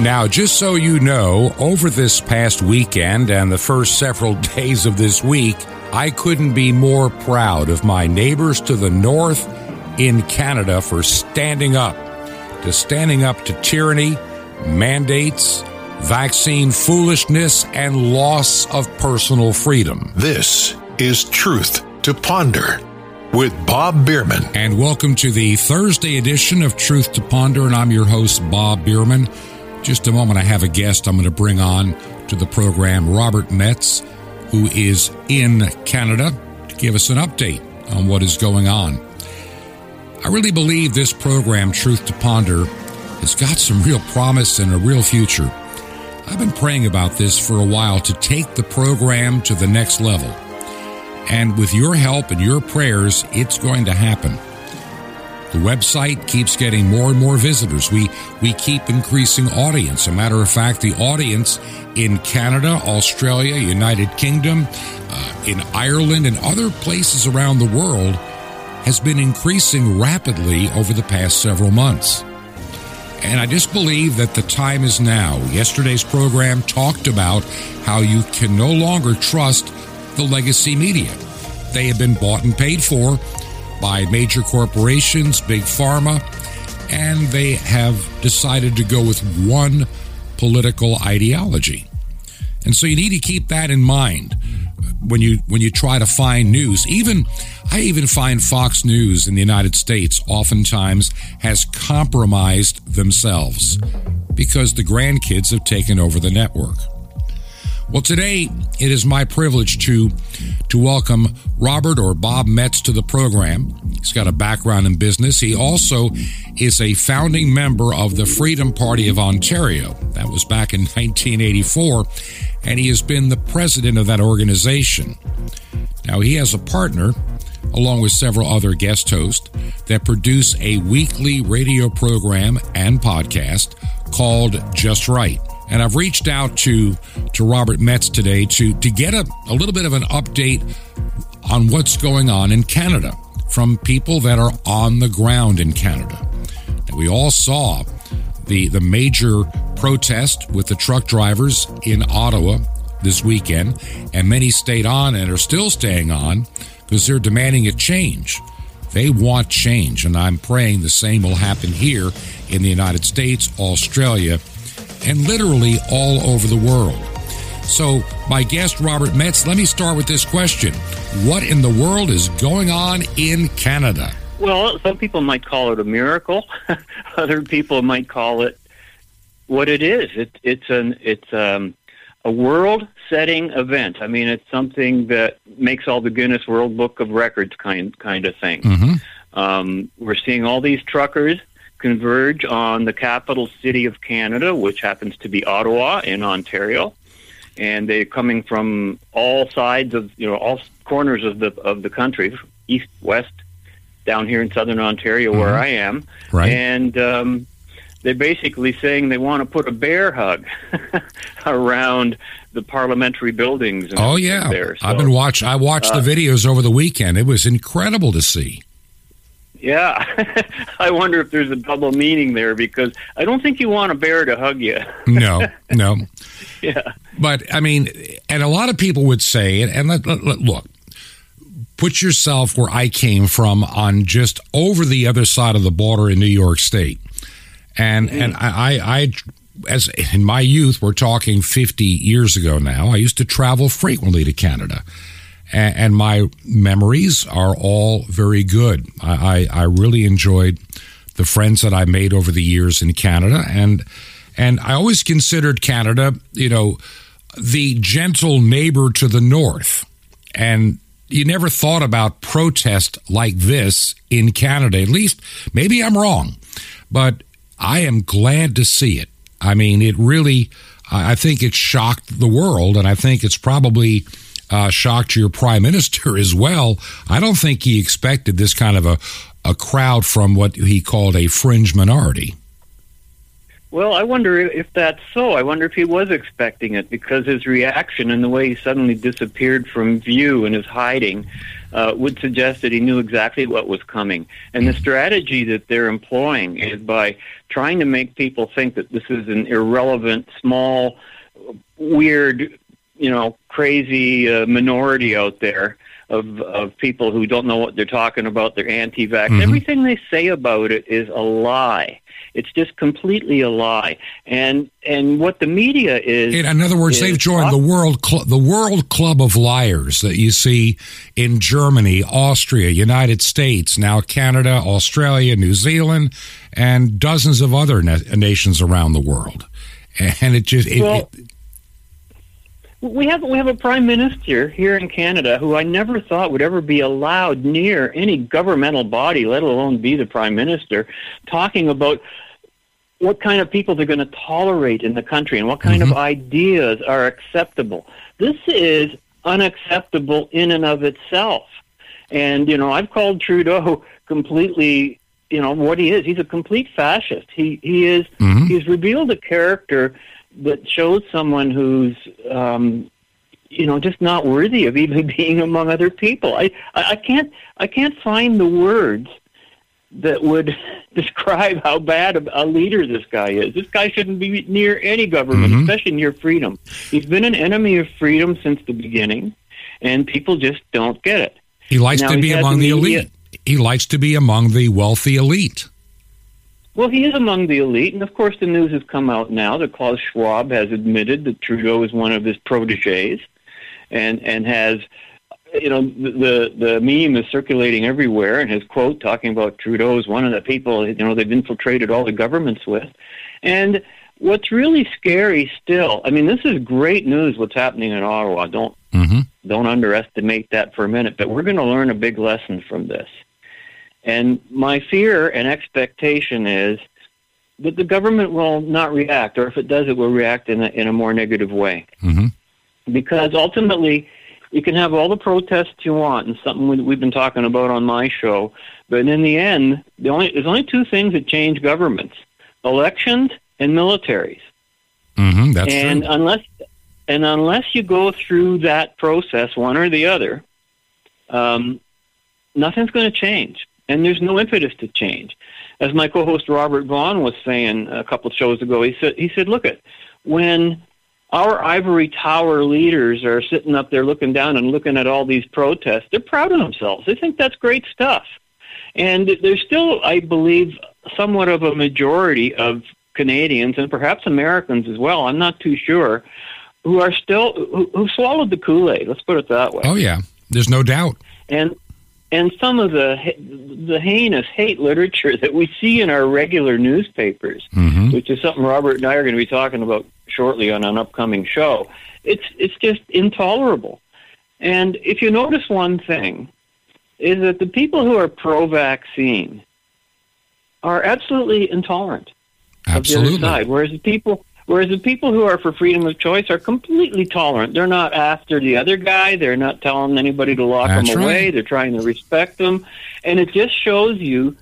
Now, just so you know, over this past weekend and the first several days of this week, I couldn't be more proud of my neighbors to the north in Canada for standing up, to standing up to tyranny, mandates, vaccine foolishness, and loss of personal freedom. This is Truth to Ponder with Bob Biermann. And welcome to the Thursday edition of Truth to Ponder, and I'm your host, Bob Biermann. Just a moment, I have a guest I'm going to bring on to the program, Robert Metz, who is in Canada, to give us an update on what is going on. I really believe this program, Truth to Ponder, has got some real promise and a real future. I've been praying about this for a while to take the program to the next level. And with your help and your prayers, it's going to happen. The website keeps getting more and more visitors. We we keep increasing audience. A matter of fact, the audience in Canada, Australia, United Kingdom, uh, in Ireland, and other places around the world has been increasing rapidly over the past several months. And I just believe that the time is now. Yesterday's program talked about how you can no longer trust the legacy media. They have been bought and paid for by major corporations, big pharma, and they have decided to go with one political ideology. And so you need to keep that in mind when you when you try to find news. Even I even find Fox News in the United States oftentimes has compromised themselves because the grandkids have taken over the network. Well, today it is my privilege to to welcome Robert or Bob Metz to the program. He's got a background in business. He also is a founding member of the Freedom Party of Ontario. That was back in 1984, and he has been the president of that organization. Now, he has a partner along with several other guest hosts that produce a weekly radio program and podcast called Just Right. And I've reached out to to Robert Metz today to to get a, a little bit of an update on what's going on in Canada from people that are on the ground in Canada. And we all saw the the major protest with the truck drivers in Ottawa this weekend, and many stayed on and are still staying on because they're demanding a change. They want change, and I'm praying the same will happen here in the United States, Australia, and literally all over the world. So, my guest, Robert Metz, let me start with this question What in the world is going on in Canada? Well, some people might call it a miracle. Other people might call it what it is. It, it's an it's um, a world-setting event. I mean, it's something that makes all the Guinness World Book of Records kind kind of thing. Mm-hmm. Um, we're seeing all these truckers converge on the capital city of Canada, which happens to be Ottawa in Ontario, and they're coming from all sides of you know all corners of the of the country, east, west, down here in southern Ontario Mm-hmm. where I am, Right. and um, they're basically saying they want to put a bear hug around the parliamentary buildings. And Oh yeah, there. I've been watch. I watched uh, the videos over the weekend. It was incredible to see. Yeah, I wonder if there's a double meaning there because I don't think you want a bear to hug you. No, no. yeah. But I mean, and a lot of people would say, and let, let- let- look, put yourself where I came from on just over the other side of the border in New York State, and mm. and I, I, I, as in my youth, we're talking fifty years ago now. I used to travel frequently to Canada. And, and my memories are all very good. I, I, I really enjoyed the friends that I made over the years in Canada, and and I always considered Canada, you know, the gentle neighbor to the north. And you never thought about protest like this in Canada. At least, maybe I'm wrong, but I am glad to see it. I mean, it really, I I think it shocked the world, and I think it's probably uh, shocked your prime minister as well. I don't think he expected this kind of a, a crowd from what he called a fringe minority. Well, I wonder if that's so. I wonder if he was expecting it because his reaction and the way he suddenly disappeared from view and is hiding uh, would suggest that he knew exactly what was coming. And the strategy that they're employing is by trying to make people think that this is an irrelevant, small, weird, you know, crazy uh, minority out there of of people who don't know what they're talking about. They're anti-vax. Mhm. Everything they say about it is a lie. It's just completely a lie. And and what the media is. In, other words, they've joined the world cl- the World Club of Liars that you see in Germany, Austria, United States, now Canada, Australia, New Zealand, and dozens of other na- nations around the world. And it just it, Well, it, We have we have a prime minister here in Canada who I never thought would ever be allowed near any governmental body, let alone be the prime minister, talking about what kind of people they're going to tolerate in the country and what kind of ideas are acceptable. This is unacceptable in and of itself. And you know, I've called Trudeau completely, you know, what he is. He's a complete fascist. He he is Mhm. he's revealed a character that shows someone who's um, you know just not worthy of even being among other people. I, I can't I can't find the words that would describe how bad a, a leader this guy is. This guy shouldn't be near any government, Mhm. especially near freedom. He's been an enemy of freedom since the beginning, and people just don't get it. he likes Now to be among the elite. He likes to be among the wealthy elite. Well, he is among the elite, and of course, the news has come out now that Klaus Schwab has admitted that Trudeau is one of his proteges, and and has, you know, the the meme is circulating everywhere, and his quote talking about Trudeau is one of the people you know they've infiltrated all the governments with, and what's really scary still, I mean, this is great news. What's happening in Ottawa? Don't hmm don't underestimate that for a minute. But we're going to learn a big lesson from this. And my fear and expectation is that the government will not react, or if it does, it will react in a, in a more negative way. hmm Because ultimately, you can have all the protests you want, and something we- we've been talking about on my show. But in the end, the only, there's only two things that change governments: elections and militaries hmm That's and true. unless and unless you go through that process, one or the other, um, nothing's going to change, and there's no impetus to change. As my co-host Robert Vaughn was saying a couple of shows ago, he said, "He said, look at when." Our ivory tower leaders are sitting up there looking down and looking at all these protests. They're proud of themselves. They think that's great stuff. And there's still, I believe, somewhat of a majority of Canadians and perhaps Americans as well. I'm not too sure who are still who, who swallowed the Kool Aid. Let's put it that way. Oh yeah, there's no doubt. And and some of the the heinous hate literature that we see in our regular newspapers, hmm which is something Robert and I are going to be talking about shortly on an upcoming show. It's it's just intolerable. And if you notice one thing, is that the people who are pro-vaccine are absolutely intolerant of the other side, whereas the people whereas the people who are for freedom of choice are completely tolerant. They're not after the other guy. They're not telling anybody to lock That's them away. They're trying to respect them, and it just shows you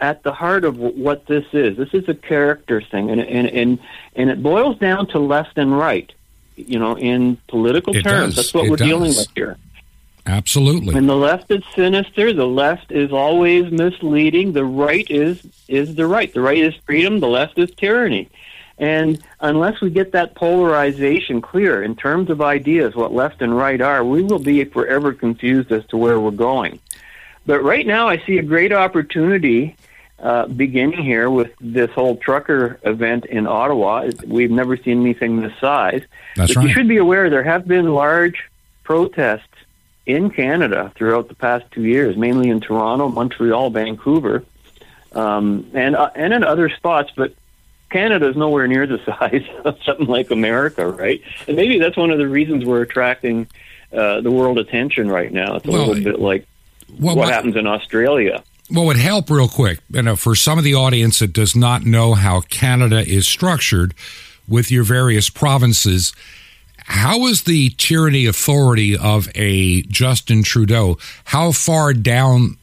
at the heart of what this is. This is a character thing, and and and and it boils down to left and right. You know, in political It terms, does. that's what It we're dealing with here. Absolutely. And the left is sinister. The left is always misleading. The right is is the right. The right is freedom. The left is tyranny. And unless we get that polarization clear in terms of ideas, what left and right are, we will be forever confused as to where we're going. But right now, I see a great opportunity uh, beginning here with this whole trucker event in Ottawa. We've never seen anything this size. That's but you should be aware there have been large protests in Canada throughout the past two years, mainly in Toronto, Montreal, Vancouver, um, and uh, and in other spots. But Canada is nowhere near the size of something like America, right? And maybe that's one of the reasons we're attracting uh, the world attention right now. It's a Well, little bit like Well, what what- happens in Australia. What would help, real quick, you know, for some of the audience that does not know how Canada is structured with your various provinces, how is the tyranny authority of a Justin Trudeau? How far down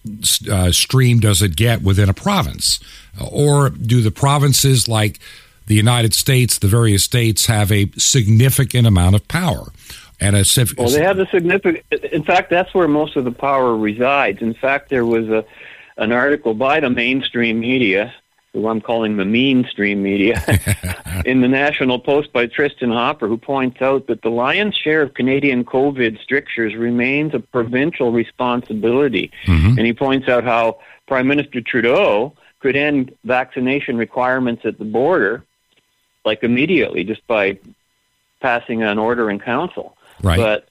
uh, stream does it get within a province? Or do the provinces like the United States, the various states, have a significant amount of power? and a well, they have a significant. In fact, that's where most of the power resides. In fact, there was a an article by the mainstream media, who I'm calling the mainstream media, in the National Post by Tristin Hopper, who points out that the lion's share of Canadian COVID strictures remains a provincial responsibility, Mhm. and he points out how Prime Minister Trudeau could end vaccination requirements at the border, like immediately, just by passing an order in council. right. But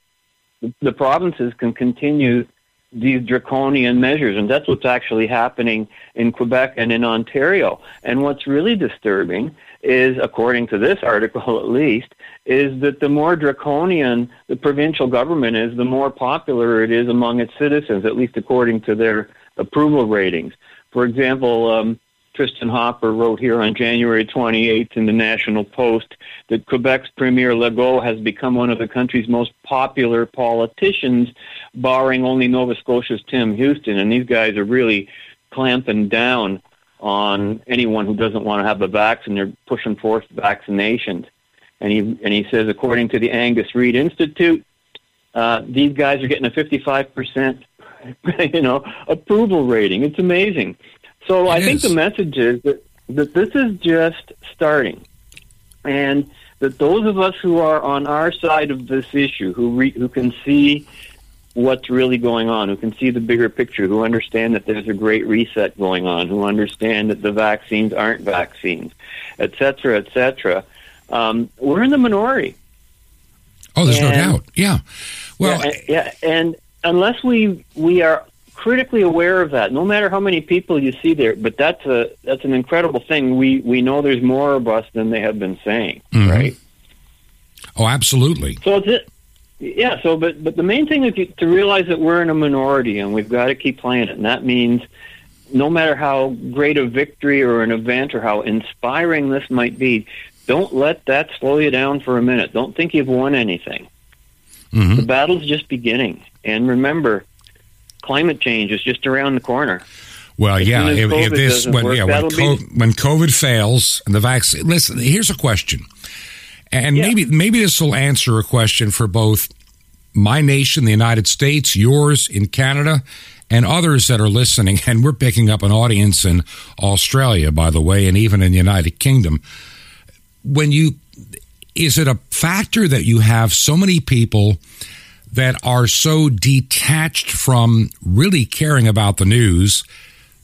the provinces can continue these draconian measures, and that's what's actually happening in Quebec and in Ontario. And what's really disturbing is, according to this article at least, is that the more draconian the provincial government is, the more popular it is among its citizens, at least according to their approval ratings. For example, um, Tristin Hopper wrote here on January 28th in the National Post that Quebec's Premier Legault has become one of the country's most popular politicians, barring only Nova Scotia's Tim Houston. And these guys are really clamping down on anyone who doesn't want to have the vaccine. They're pushing forced vaccinations. And he, and he says, according to the Angus Reid Institute, uh, these guys are getting a 55%, you know, approval rating. It's amazing. So It I think the message is that, that this is just starting, and that those of us who are on our side of this issue, who re, who can see what's really going on, who can see the bigger picture, who understand that there's a great reset going on, who understand that the vaccines aren't vaccines, et cetera, et cetera, um, we're in the minority. oh, there's no doubt. Yeah. Well, yeah, and, yeah, and unless we we are critically aware of that, no matter how many people you see there, but that's a that's an incredible thing. We we know there's more of us than they have been saying, Mhm. right? oh, absolutely. So it's it. Yeah. So, but but the main thing is to realize that we're in a minority, and we've got to keep playing it, and that means. No matter how great a victory or an event or how inspiring this might be, don't let that slow you down for a minute. Don't think you've won anything. hmm The battle's just beginning. And remember, climate change is just around the corner. Well, As yeah. If, if this, when, work, yeah, when, co- be- when COVID fails and the vaccine. Listen, here's a question, and Yeah. maybe maybe this will answer a question for both my nation, the United States, yours in Canada, and others that are listening. And we're picking up an audience in Australia, by the way, and even in the United Kingdom. When you is it a factor that you have so many people that are so detached from really caring about the news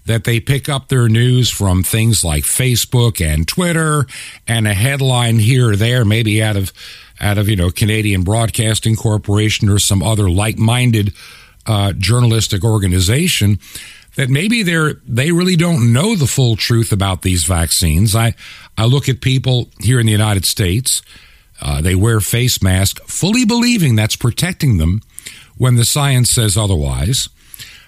that they pick up their news from things like Facebook and Twitter and a headline here or there, maybe out of out of you know Canadian Broadcasting Corporation or some other like-minded uh, journalistic organization that maybe they're they really don't know the full truth about these vaccines. I I look at people here in the United States. Uh, they wear face masks, fully believing that's protecting them when the science says otherwise.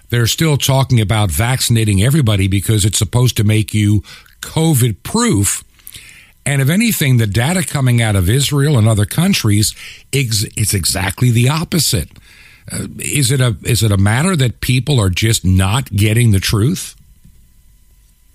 They're still talking about vaccinating everybody because it's supposed to make you COVID proof. And if anything, the data coming out of Israel and other countries it's exactly the opposite. Uh, is it a is it a matter that people are just not getting the truth?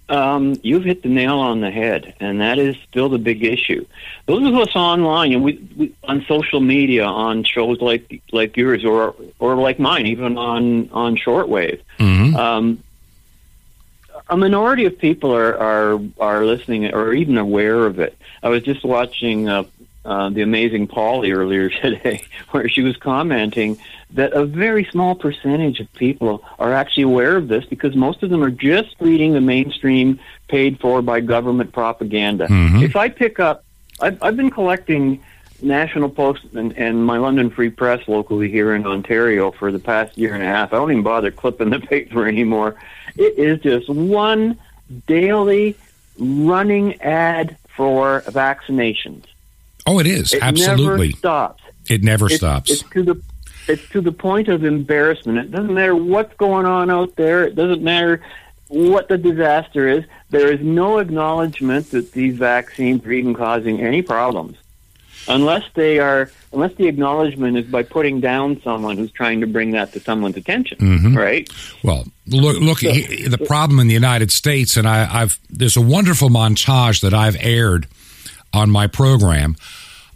Um, you've hit the nail on the head, and that is still the big issue. Those of us online, and we, we on social media, on shows like like yours or or like mine, even on on shortwave, Mm-hmm. um, a minority of people are, are are listening or even aware of it. I was just watching uh, uh, the Amazing Polly earlier today, where she was commenting that a very small percentage of people are actually aware of this because most of them are just reading the mainstream, paid for by government propaganda. Mhm. If I pick up, I've, I've been collecting. National Post and, and my London Free Press locally here in Ontario for the past year and a half. I don't even bother clipping the paper anymore. It is just one daily running ad for vaccinations. Oh, it is It absolutely. never stops. it never It's, stops. it's to the it's to the point of embarrassment. It doesn't matter what's going on out there. It doesn't matter what the disaster is. There is no acknowledgement that these vaccines are even causing any problems, unless they are. Unless the acknowledgement is by putting down someone who's trying to bring that to someone's attention, Mhm. right? Well, look, look. he- the problem in the United States, and I, I've there's a wonderful montage that I've aired on my program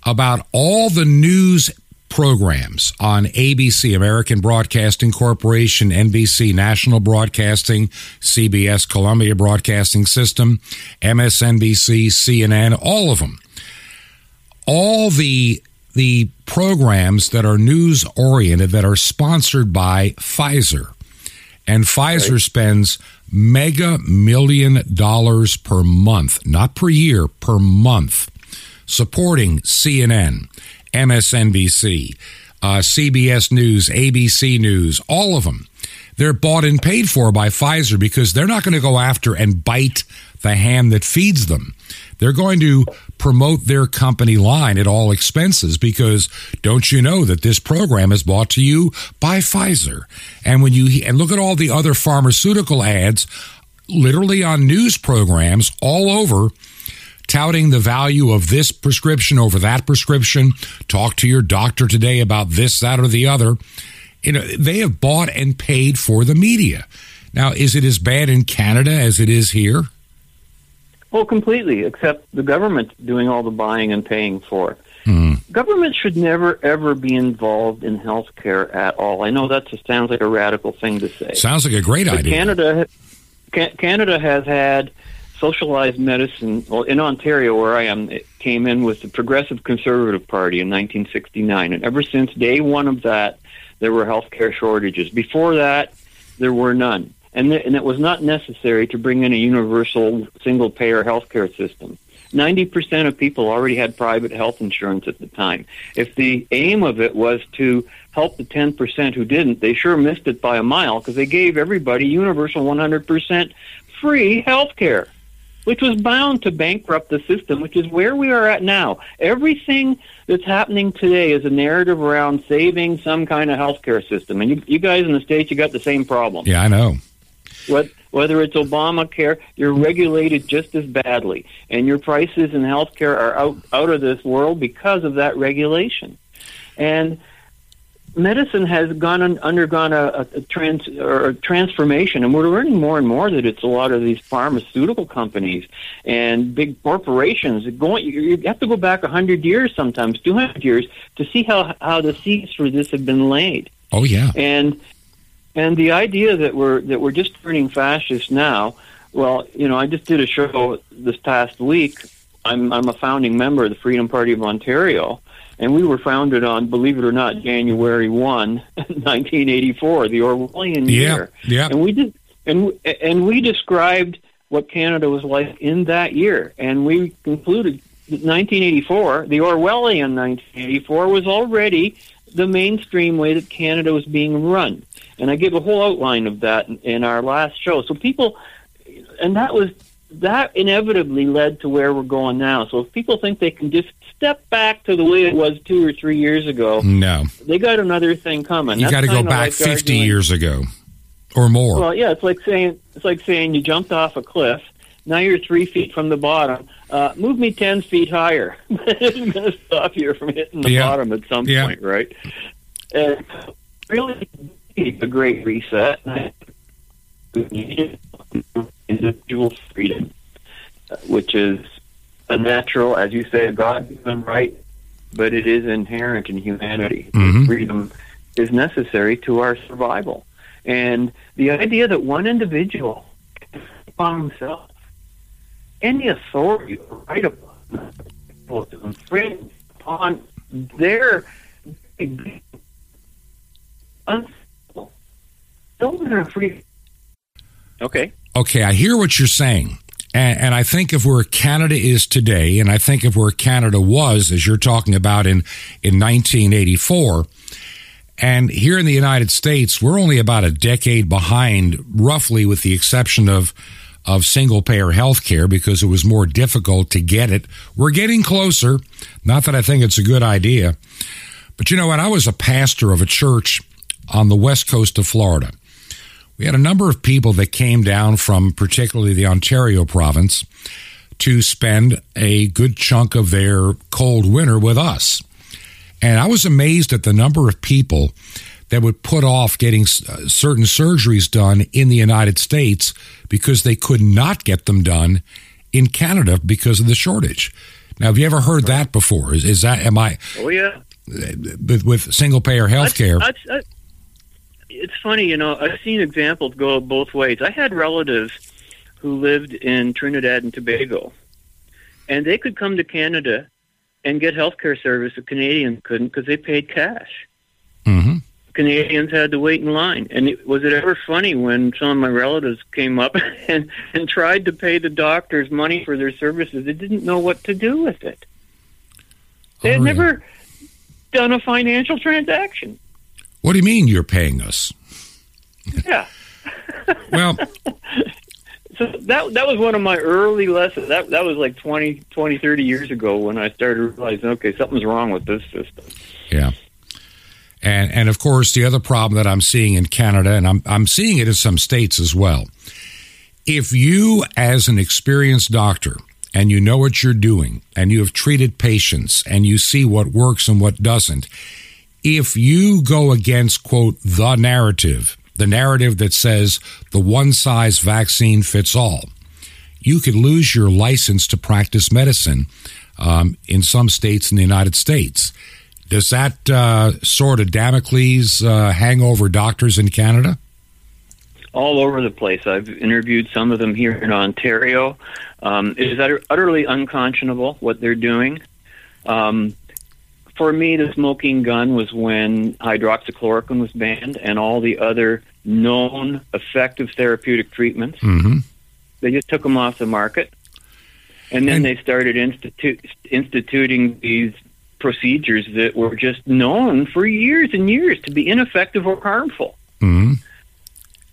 about all the news programs on ABC, American Broadcasting Corporation, NBC, National Broadcasting, CBS, Columbia Broadcasting System, MSNBC, CNN, all of them. All the the programs that are news oriented that are sponsored by Pfizer. And Pfizer right. spends mega million dollars per month, not per year, per month, supporting CNN, MSNBC, uh, CBS News, ABC News, all of them. They're bought and paid for by Pfizer because they're not going to go after and bite the hand that feeds them. They're going to promote their company line at all expenses because don't you know that this program is bought to you by Pfizer? And when you and look at all the other pharmaceutical ads literally on news programs all over touting the value of this prescription over that prescription. Talk to your doctor today about this, that, or the other. You know, they have bought and paid for the media. Now, is it as bad in Canada as it is here? Well, completely, except the government doing all the buying and paying for it. Mm. Government should never, ever be involved in health care at all. I know that just sounds like a radical thing to say. Sounds like a great but idea. Canada, Canada has had socialized medicine. Well, in Ontario, where I am, it came in with the Progressive Conservative Party in 1969, and ever since day one of that, there were health care shortages. Before that, there were none, and th- and it was not necessary to bring in a universal single payer health care system. 90% of people already had private health insurance at the time. If the aim of it was to help the 10% who didn't, they sure missed it by a mile because they gave everybody universal 100% free health care which was bound to bankrupt the system, which is where we are at now. Everything that's happening today is a narrative around saving some kind of healthcare system. And you, you guys in the States, you got the same problem. Yeah, I know. What, whether it's Obamacare, you're regulated just as badly. And your prices in healthcare are out, out of this world because of that regulation. And medicine has gone un, undergone a, a, trans or a transformation, and we're learning more and more that it's a lot of these pharmaceutical companies and big corporations. Going, you have to go back hundred years, sometimes two hundred years, to see how how the seeds for this have been laid. Oh yeah, and and the idea that we're that we're just turning fascist now. Well, you know, I just did a show this past week. I'm I'm a founding member of the Freedom Party of Ontario and we were founded on, believe it or not, mm-hmm. January 1, 1984, the Orwellian yeah, year. Yeah. And we did, and and we described what Canada was like in that year, and we concluded 1984, the Orwellian 1984, was already the mainstream way that Canada was being run. And I gave a whole outline of that in, in our last show. So people, and that was that inevitably led to where we're going now. So if people think they can just step back to the way it was two or three years ago, no, they got another thing coming. You got to go back like fifty arguing, years ago or more. Well, yeah, it's like saying it's like saying you jumped off a cliff. Now you're three feet from the bottom. Uh, move me ten feet higher. it's going to stop you from hitting the yeah. bottom at some yeah. point, right? And really, a great reset individual freedom, which is a natural, as you say, a God-given right, but it is inherent in humanity. Mm-hmm. Freedom is necessary to our survival. And the idea that one individual upon himself any authority or right upon people to infringe upon their uncivil, those are free. Okay okay, I hear what you're saying. And, and, I think of where Canada is today, and I think of where Canada was, as you're talking about in, in 1984. And here in the United States, we're only about a decade behind, roughly, with the exception of of single payer health care because it was more difficult to get it. We're getting closer. Not that I think it's a good idea. But you know what? I was a pastor of a church on the west coast of Florida we had a number of people that came down from particularly the Ontario province to spend a good chunk of their cold winter with us. And I was amazed at the number of people that would put off getting uh, certain surgeries done in the United States because they could not get them done in Canada because of the shortage. Now, have you ever heard that before? Is, is that am I? Oh yeah. with, with single payer health care. It's funny, you know, I've seen examples go both ways. I had relatives who lived in Trinidad and Tobago, and they could come to Canada and get health care service that Canadians couldn't because they paid cash. Mm-hmm. Canadians had to wait in line. And it, was it ever funny when some of my relatives came up and, and tried to pay the doctors money for their services? They didn't know what to do with it. They had oh, never done a financial transaction. What do you mean you're paying us? Yeah. well, so that that was one of my early lessons. That that was like 20, 20, 30 years ago when I started realizing, okay, something's wrong with this system. Yeah. And and of course the other problem that I'm seeing in Canada and I'm I'm seeing it in some states as well. If you as an experienced doctor and you know what you're doing and you have treated patients and you see what works and what doesn't, if you go against quote the narrative, the narrative that says the one size vaccine fits all, you could lose your license to practice medicine um, in some states in the United States. Does that uh, sort of Damocles uh, hang over doctors in Canada? All over the place. I've interviewed some of them here in Ontario. Um, it is utter, utterly unconscionable what they're doing. Um, for me, the smoking gun was when hydroxychloroquine was banned and all the other known effective therapeutic treatments. Mm-hmm. They just took them off the market. And then and, they started institu- instituting these procedures that were just known for years and years to be ineffective or harmful. Mm-hmm.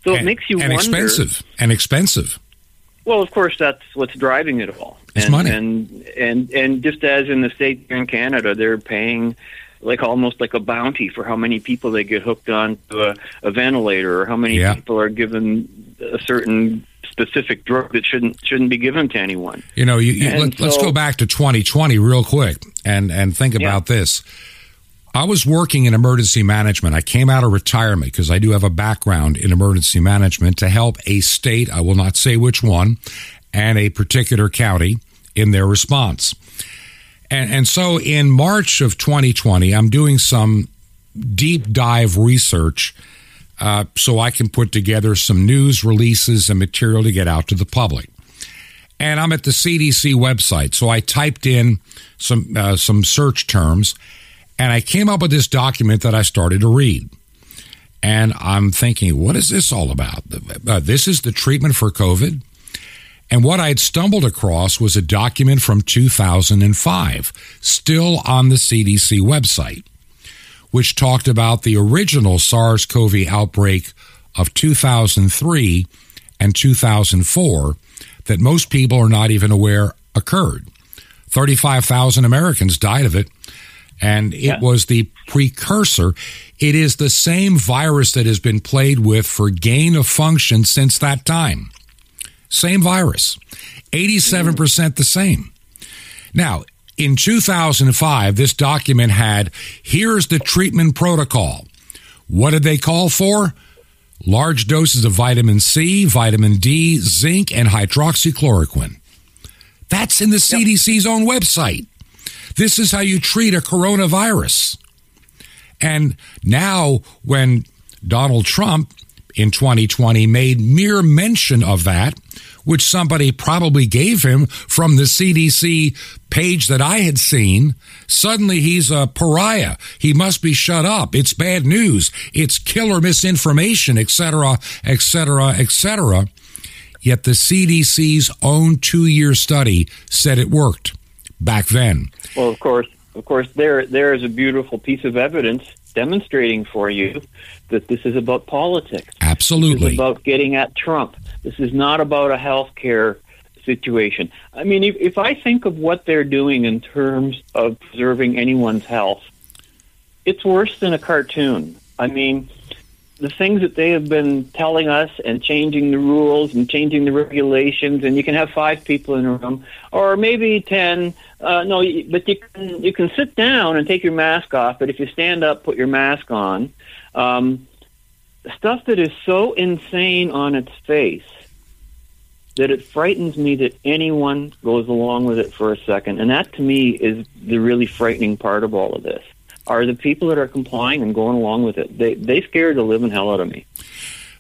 So and, it makes you and wonder. expensive and expensive. Well, of course, that's what's driving it all. It's and, money. And and and just as in the states here in Canada, they're paying like almost like a bounty for how many people they get hooked on to a, a ventilator or how many yeah. people are given a certain specific drug that shouldn't shouldn't be given to anyone. You know, you, you, let, us go back to 2020 real quick and and think yeah. about this. I was working in emergency management. I came out of retirement because I do have a background in emergency management to help a state, I will not say which one, and a particular county in their response. And, and so in March of 2020, I'm doing some deep dive research uh, so I can put together some news releases and material to get out to the public. And I'm at the CDC website, so I typed in some uh, some search terms, and I came up with this document that I started to read. And I'm thinking, what is this all about? Uh, this is the treatment for COVID. And what I had stumbled across was a document from 2005, still on the CDC website which talked about the original SARS CoV outbreak of 2003 and 2004 that most people are not even aware occurred. 35,000 Americans died of it, and it yeah. was the precursor. It is the same virus that has been played with for gain of function since that time. Same virus, 87% the same. Now, in 2005, this document had here's the treatment protocol. What did they call for? Large doses of vitamin C, vitamin D, zinc, and hydroxychloroquine. That's in the CDC's own website. This is how you treat a coronavirus. And now, when Donald Trump in 2020 made mere mention of that, which somebody probably gave him from the CDC page that I had seen, suddenly he's a pariah. He must be shut up. It's bad news. It's killer misinformation, etc., etc., etc. Yet the CDC's own two-year study said it worked back then. Well, of course, of course, there there is a beautiful piece of evidence demonstrating for you that this is about politics. Absolutely. This is about getting at Trump. This is not about a health care situation. I mean, if, if I think of what they're doing in terms of preserving anyone's health, it's worse than a cartoon. I mean, the things that they have been telling us and changing the rules and changing the regulations, and you can have five people in a room, or maybe ten. Uh, no, but you can you can sit down and take your mask off, but if you stand up, put your mask on. Um, stuff that is so insane on its face that it frightens me that anyone goes along with it for a second. And that to me is the really frightening part of all of this. Are the people that are complying and going along with it. They they scare the living hell out of me.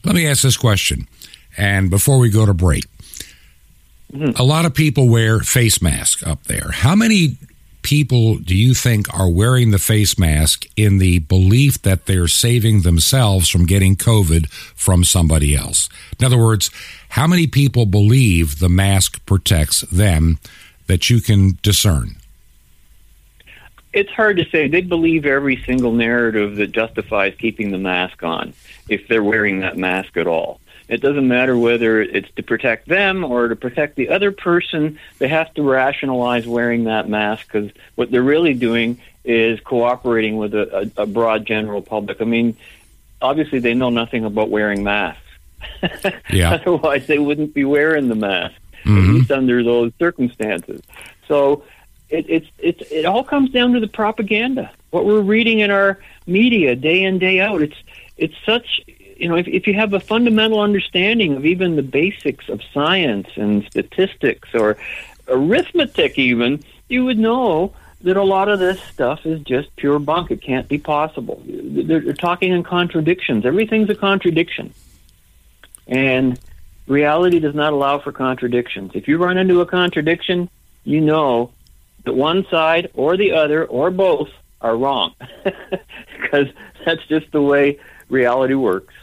Let me ask this question, and before we go to break, mm-hmm. a lot of people wear face masks up there. How many people do you think are wearing the face mask in the belief that they're saving themselves from getting COVID from somebody else? In other words, how many people believe the mask protects them that you can discern? It's hard to say. They believe every single narrative that justifies keeping the mask on if they're wearing that mask at all. It doesn't matter whether it's to protect them or to protect the other person. They have to rationalize wearing that mask because what they're really doing is cooperating with a, a, a broad general public. I mean, obviously they know nothing about wearing masks. yeah. Otherwise, they wouldn't be wearing the mask, mm-hmm. at least under those circumstances. So it, it's it's it all comes down to the propaganda. What we're reading in our media day in day out. It's it's such you know if if you have a fundamental understanding of even the basics of science and statistics or arithmetic, even you would know that a lot of this stuff is just pure bunk. It can't be possible. They're, they're talking in contradictions. Everything's a contradiction. And reality does not allow for contradictions. If you run into a contradiction, you know that one side or the other or both are wrong. because that's just the way reality works.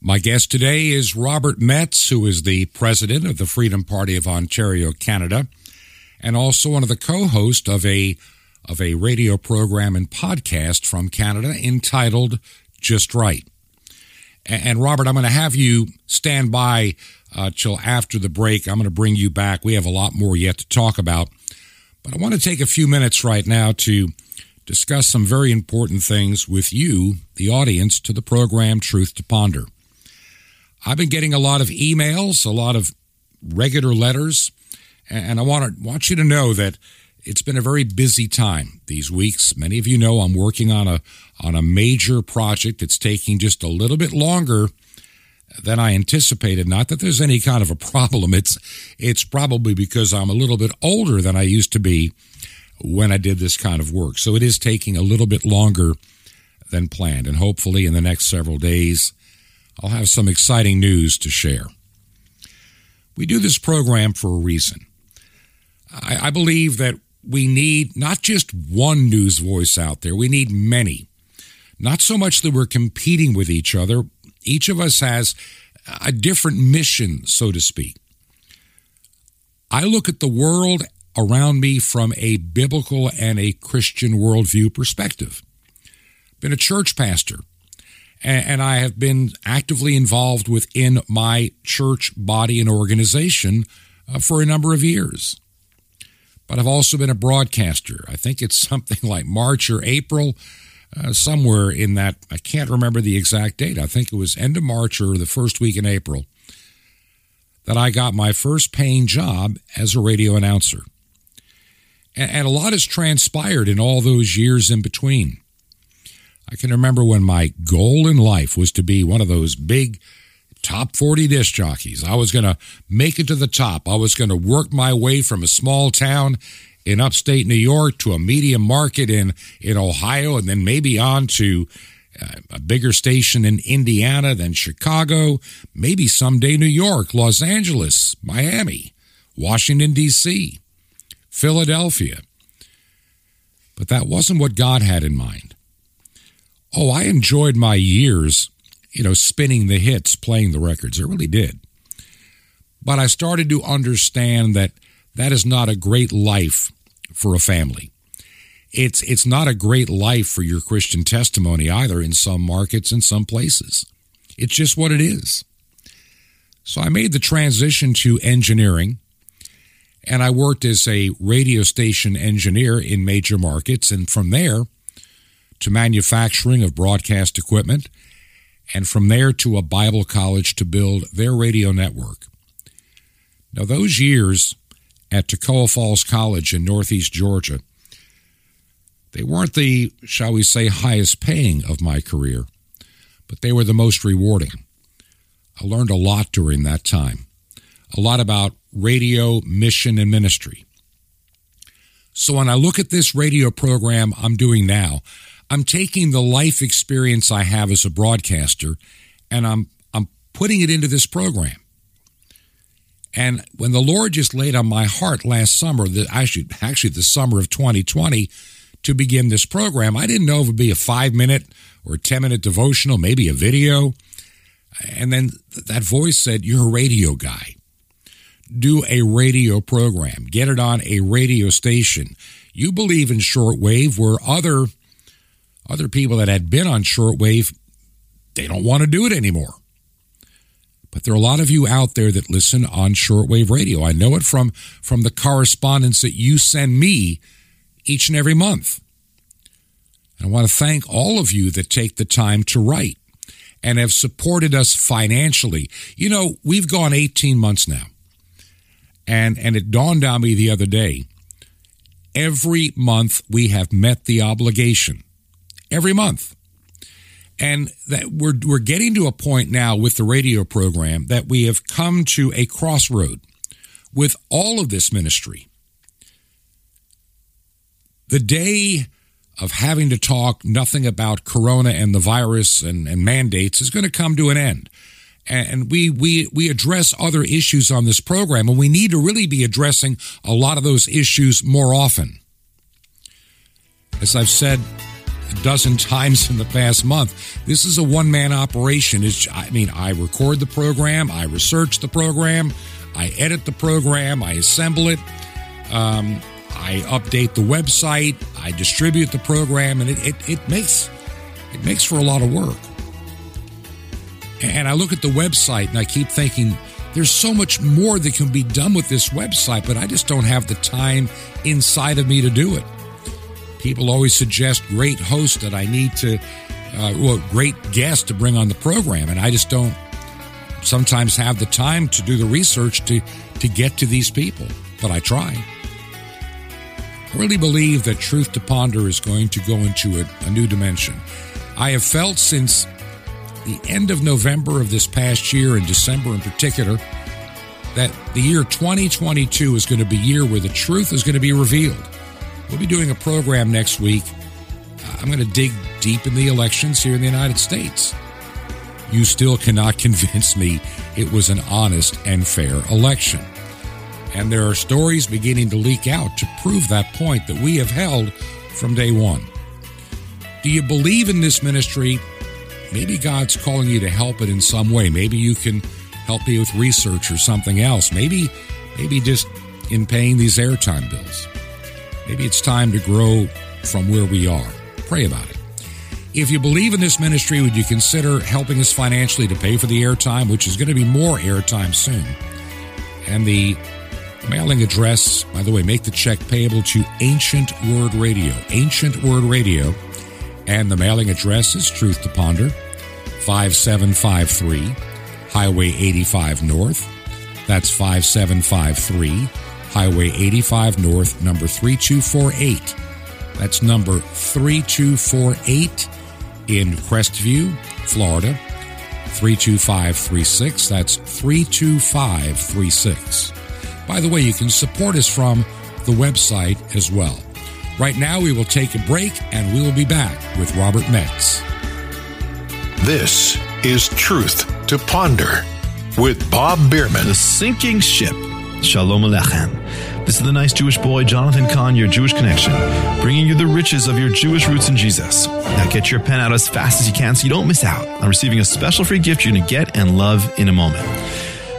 My guest today is Robert Metz, who is the president of the Freedom Party of Ontario, Canada, and also one of the co-hosts of a of a radio program and podcast from Canada entitled Just Right. And Robert, I'm going to have you stand by uh, till after the break. I'm going to bring you back. We have a lot more yet to talk about. But I want to take a few minutes right now to discuss some very important things with you, the audience, to the program Truth to Ponder. I've been getting a lot of emails, a lot of regular letters, and I want to want you to know that it's been a very busy time these weeks. Many of you know I'm working on a on a major project. It's taking just a little bit longer than I anticipated. Not that there's any kind of a problem. It's it's probably because I'm a little bit older than I used to be when I did this kind of work. So it is taking a little bit longer than planned. And hopefully in the next several days I'll have some exciting news to share. We do this program for a reason. I, I believe that we need not just one news voice out there, we need many. Not so much that we're competing with each other, each of us has a different mission, so to speak. I look at the world around me from a biblical and a Christian worldview perspective. Been a church pastor, and I have been actively involved within my church body and organization uh, for a number of years but I've also been a broadcaster. I think it's something like March or April, uh, somewhere in that. I can't remember the exact date. I think it was end of March or the first week in April that I got my first paying job as a radio announcer. And, and a lot has transpired in all those years in between. I can remember when my goal in life was to be one of those big top 40 disc jockeys. I was going to make it to the top. I was going to work my way from a small town in upstate New York to a medium market in, in Ohio, and then maybe on to uh, a bigger station in Indiana, than Chicago, maybe someday New York, Los Angeles, Miami, Washington, D.C., Philadelphia. But that wasn't what God had in mind. Oh, I enjoyed my years you know, spinning the hits, playing the records. I really did. But I started to understand that that is not a great life for a family. It's it's not a great life for your Christian testimony either in some markets and some places. It's just what it is. So I made the transition to engineering and I worked as a radio station engineer in major markets and from there to manufacturing of broadcast equipment and from there to a Bible college to build their radio network. Now, those years at Toccoa Falls College in Northeast Georgia, they weren't the, shall we say, highest paying of my career, but they were the most rewarding. I learned a lot during that time, a lot about radio, mission, and ministry. So when I look at this radio program I'm doing now, I'm taking the life experience I have as a broadcaster and I'm I'm putting it into this program. And when the Lord just laid on my heart last summer, that actually actually the summer of 2020 to begin this program, I didn't know if it would be a 5 minute or 10 minute devotional, maybe a video. And then that voice said, "You're a radio guy." do a radio program, get it on a radio station. You believe in shortwave where other other people that had been on shortwave they don't want to do it anymore. But there are a lot of you out there that listen on shortwave radio. I know it from from the correspondence that you send me each and every month. I want to thank all of you that take the time to write and have supported us financially. You know, we've gone 18 months now. And and it dawned on me the other day. Every month we have met the obligation. Every month. And that we're we're getting to a point now with the radio program that we have come to a crossroad with all of this ministry. The day of having to talk nothing about corona and the virus and, and mandates is going to come to an end and we we we address other issues on this program and we need to really be addressing a lot of those issues more often as i've said a dozen times in the past month. This is a one man operation. It's, i mean i record the program i research the program i edit the program i assemble it um, i update the website i distribute the program and it, it, it makes it makes for a lot of work. And I look at the website and I keep thinking, there's so much more that can be done with this website, but I just don't have the time inside of me to do it. People always suggest great hosts that I need to, uh, well, great guests to bring on the program, and I just don't sometimes have the time to do the research to, to get to these people, but I try. I really believe that Truth to Ponder is going to go into a, a new dimension. I have felt since the end of November of this past year, and December in particular, that the year 2022 is going to be a year where the truth is going to be revealed. We'll be doing a program next week. Uh, I'm going to dig deep in the elections here in the United States. You still cannot convince me it was an honest and fair election. And there are stories beginning to leak out to prove that point that we have held from day one. Do you believe in this ministry maybe God's calling you to help it in some way. Maybe you can help me with research or something else. Maybe, maybe just in paying these airtime bills. Maybe it's time to grow from where we are. Pray about it. If you believe in this ministry, would you consider helping us financially to pay for the airtime, which is going to be more airtime soon? And the mailing address, by the way, make the check payable to Ancient Word Radio. Ancient Word Radio and the mailing address is Truth to Ponder, 5753 Highway 85 North. That's 5753 Highway 85 North, number 3248. That's number 3248 in Crestview, Florida. 32536. That's 32536. By the way, you can support us from the website as well. Right now, we will take a break and we will be back with Robert Metz. This is Truth to Ponder with Bob Biermann. The sinking ship. Shalom Alechem. This is the nice Jewish boy, Jonathan Cahn, your Jewish connection, bringing you the riches of your Jewish roots in Jesus. Now get your pen out as fast as you can so you don't miss out on receiving a special free gift you're going to get and love in a moment.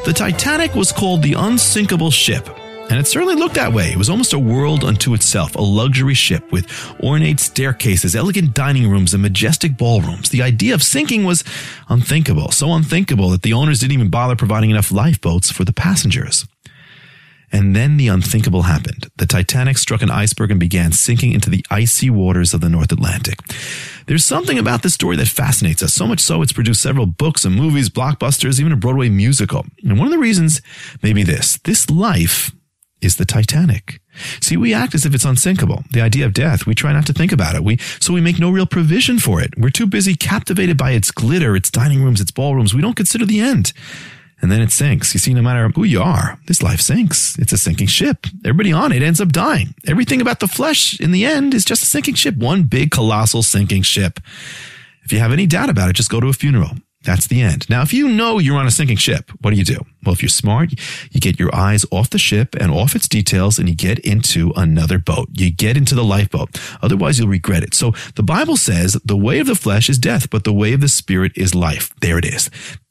The Titanic was called the unsinkable ship and it certainly looked that way. It was almost a world unto itself, a luxury ship with ornate staircases, elegant dining rooms, and majestic ballrooms. The idea of sinking was unthinkable, so unthinkable that the owners didn't even bother providing enough lifeboats for the passengers. And then the unthinkable happened. The Titanic struck an iceberg and began sinking into the icy waters of the North Atlantic. There's something about this story that fascinates us, so much so it's produced several books and movies, blockbusters, even a Broadway musical. And one of the reasons may be this. This life is the Titanic. See, we act as if it's unsinkable. The idea of death, we try not to think about it. We, so we make no real provision for it. We're too busy captivated by its glitter, its dining rooms, its ballrooms. We don't consider the end. And then it sinks. You see, no matter who you are, this life sinks. It's a sinking ship. Everybody on it ends up dying. Everything about the flesh in the end is just a sinking ship, one big colossal sinking ship. If you have any doubt about it, just go to a funeral. That's the end. Now, if you know you're on a sinking ship, what do you do? Well, if you're smart, you get your eyes off the ship and off its details and you get into another boat. You get into the lifeboat. Otherwise, you'll regret it. So the Bible says the way of the flesh is death, but the way of the spirit is life. There it is.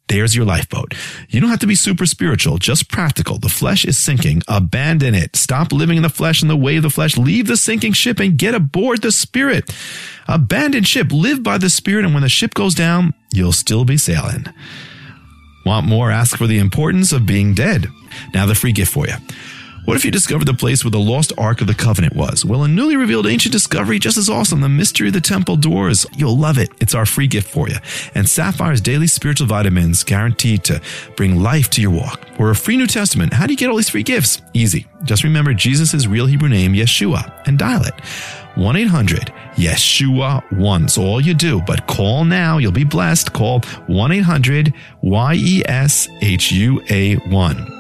There's your lifeboat. You don't have to be super spiritual, just practical. The flesh is sinking. Abandon it. Stop living in the flesh and the way of the flesh. Leave the sinking ship and get aboard the spirit. Abandon ship. Live by the spirit. And when the ship goes down, you'll still be sailing. Want more? Ask for the importance of being dead. Now the free gift for you. What if you discovered the place where the lost Ark of the Covenant was? Well, a newly revealed ancient discovery just as awesome, the mystery of the temple doors. You'll love it. It's our free gift for you. And Sapphire's daily spiritual vitamins guaranteed to bring life to your walk. Or a free New Testament. How do you get all these free gifts? Easy. Just remember Jesus' real Hebrew name, Yeshua, and dial it. 1 800 Yeshua 1. So all you do, but call now. You'll be blessed. Call 1 800 Y E S H U A 1.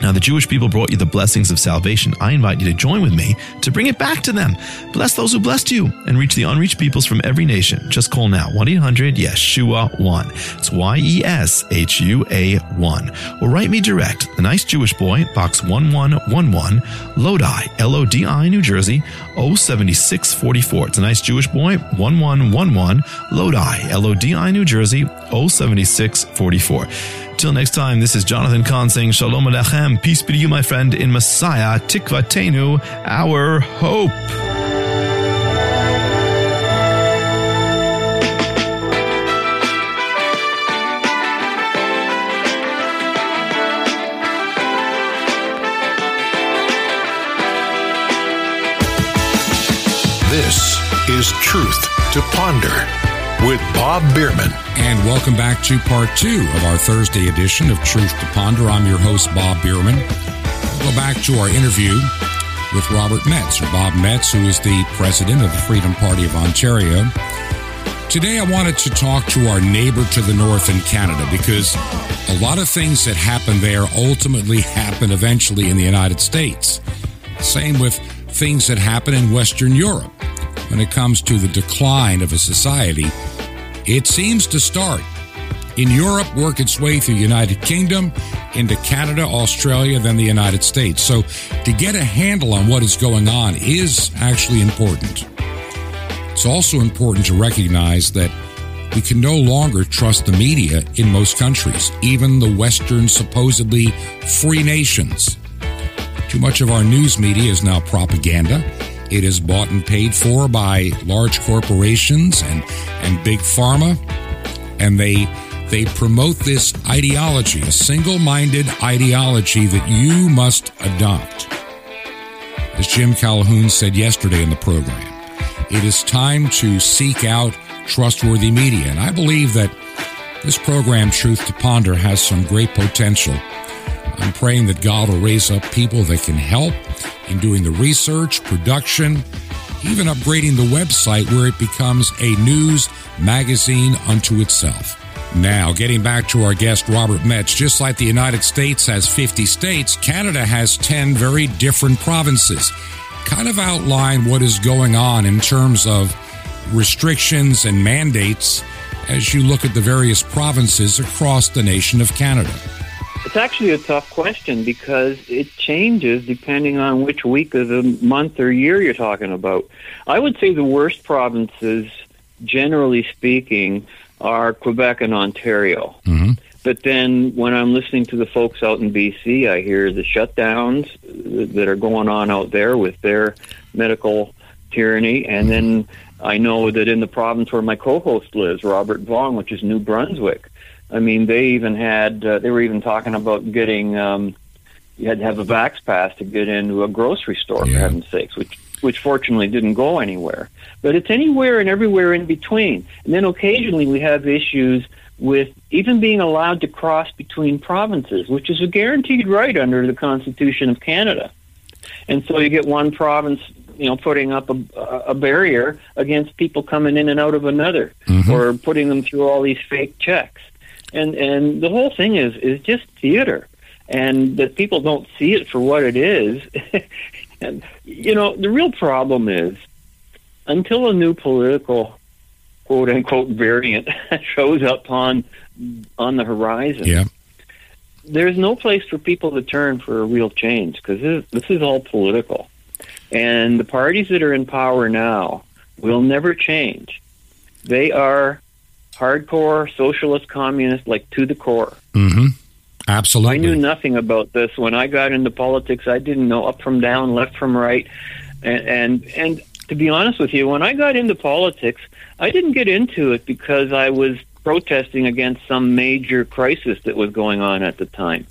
Now, the Jewish people brought you the blessings of salvation. I invite you to join with me to bring it back to them. Bless those who blessed you and reach the unreached peoples from every nation. Just call now 1 800 Yeshua 1. It's Y E S H U A 1. Or write me direct, The Nice Jewish Boy, Box 1111, Lodi, L O D I, New Jersey, 07644. It's a Nice Jewish Boy, 1111, Lodi, L O D I, New Jersey, 07644. Till next time, this is Jonathan Cahn saying Shalom Alechem. Peace be to you, my friend, in Messiah, Tikvatenu, our hope. This is Truth to Ponder with Bob Biermann. And welcome back to part two of our Thursday edition of Truth to Ponder. I'm your host, Bob Biermann. We'll go back to our interview with Robert Metz, or Bob Metz, who is the president of the Freedom Party of Ontario. Today, I wanted to talk to our neighbor to the north in Canada because a lot of things that happen there ultimately happen eventually in the United States. Same with things that happen in Western Europe when it comes to the decline of a society, it seems to start in Europe, work its way through the United Kingdom, into Canada, Australia, then the United States. So to get a handle on what is going on is actually important. It's also important to recognize that we can no longer trust the media in most countries, even the Western supposedly free nations. Too much of our news media is now propaganda it is bought and paid for by large corporations and, and big pharma. And they, they promote this ideology, a single minded ideology that you must adopt. As Jim Calhoun said yesterday in the program, it is time to seek out trustworthy media. And I believe that this program, Truth to Ponder, has some great potential. I'm praying that God will raise up people that can help in doing the research, production, even upgrading the website where it becomes a news magazine unto itself. Now, getting back to our guest, Robert Metz, just like the United States has 50 states, Canada has 10 very different provinces. Kind of outline what is going on in terms of restrictions and mandates as you look at the various provinces across the nation of Canada. It's actually a tough question because it changes depending on which week of the month or year you're talking about. I would say the worst provinces, generally speaking, are Quebec and Ontario. Mm-hmm. But then when I'm listening to the folks out in BC, I hear the shutdowns that are going on out there with their medical tyranny. And then I know that in the province where my co host lives, Robert Vaughn, which is New Brunswick, I mean, they even had uh, they were even talking about getting um, you had to have a vax pass to get into a grocery store Yeah. for heaven's sakes, which which fortunately didn't go anywhere. But it's anywhere and everywhere in between. And then occasionally we have issues with even being allowed to cross between provinces, which is a guaranteed right under the Constitution of Canada. And so you get one province, you know, putting up a, a barrier against people coming in and out of another, Mhm. or putting them through all these fake checks. And and the whole thing is is just theater, and that people don't see it for what it is. and you know, the real problem is until a new political quote unquote variant shows up on on the horizon. Yeah. There's no place for people to turn for a real change because this, this is all political. And the parties that are in power now will never change. They are hardcore socialist communist, like to the core. Mm-hmm. Absolutely. I knew nothing about this when I got into politics. I didn't know up from down, left from right, and and, and to be honest with you, when I got into politics, I didn't get into it because I was protesting against some major crisis that was going on at the time.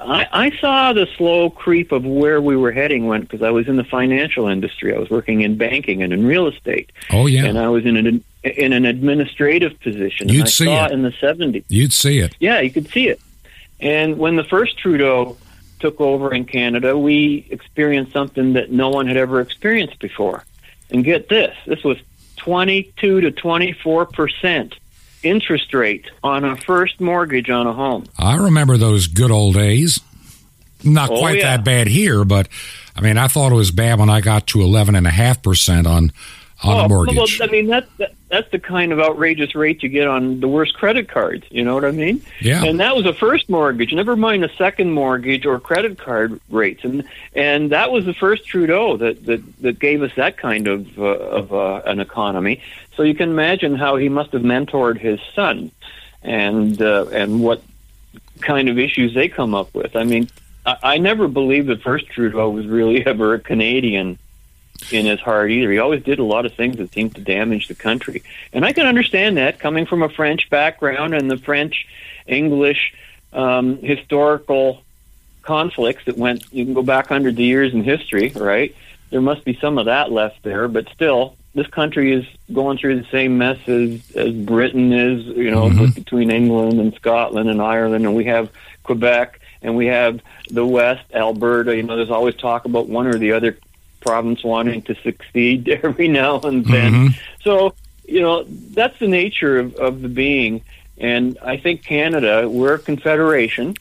I, I saw the slow creep of where we were heading when, because I was in the financial industry. I was working in banking and in real estate. Oh yeah, and I was in an in an administrative position. You'd I see saw it. in the seventies. You'd see it. Yeah, you could see it. And when the first Trudeau took over in Canada, we experienced something that no one had ever experienced before. And get this: this was twenty-two to twenty-four percent interest rate on a first mortgage on a home. I remember those good old days. Not Oh, quite yeah. that bad here, but I mean, I thought it was bad when I got to eleven and a half percent on on oh, a Oh, mortgage. Well, I mean, that, that that's the kind of outrageous rate you get on the worst credit cards. You know what I mean? Yeah. And that was a first mortgage. Never mind a second mortgage or credit card rates. And and that was the first Trudeau that that, that gave us that kind of uh, of uh, an economy. So you can imagine how he must have mentored his son, and uh, and what kind of issues they come up with. I mean, I, I never believed that first Trudeau was really ever a Canadian in his heart either. He always did a lot of things that seemed to damage the country. And I can understand that coming from a French background and the French English um, historical conflicts that went, you can go back hundreds of years in history, right? There must be some of that left there, but still, this country is going through the same mess as, as Britain is, you know, Mhm. between England and Scotland and Ireland, and we have Quebec and we have the West, Alberta. You know, there's always talk about one or the other province wanting to succeed every now and then. Mhm. So, you know, that's the nature of, of the being. And I think Canada, we're a confederation.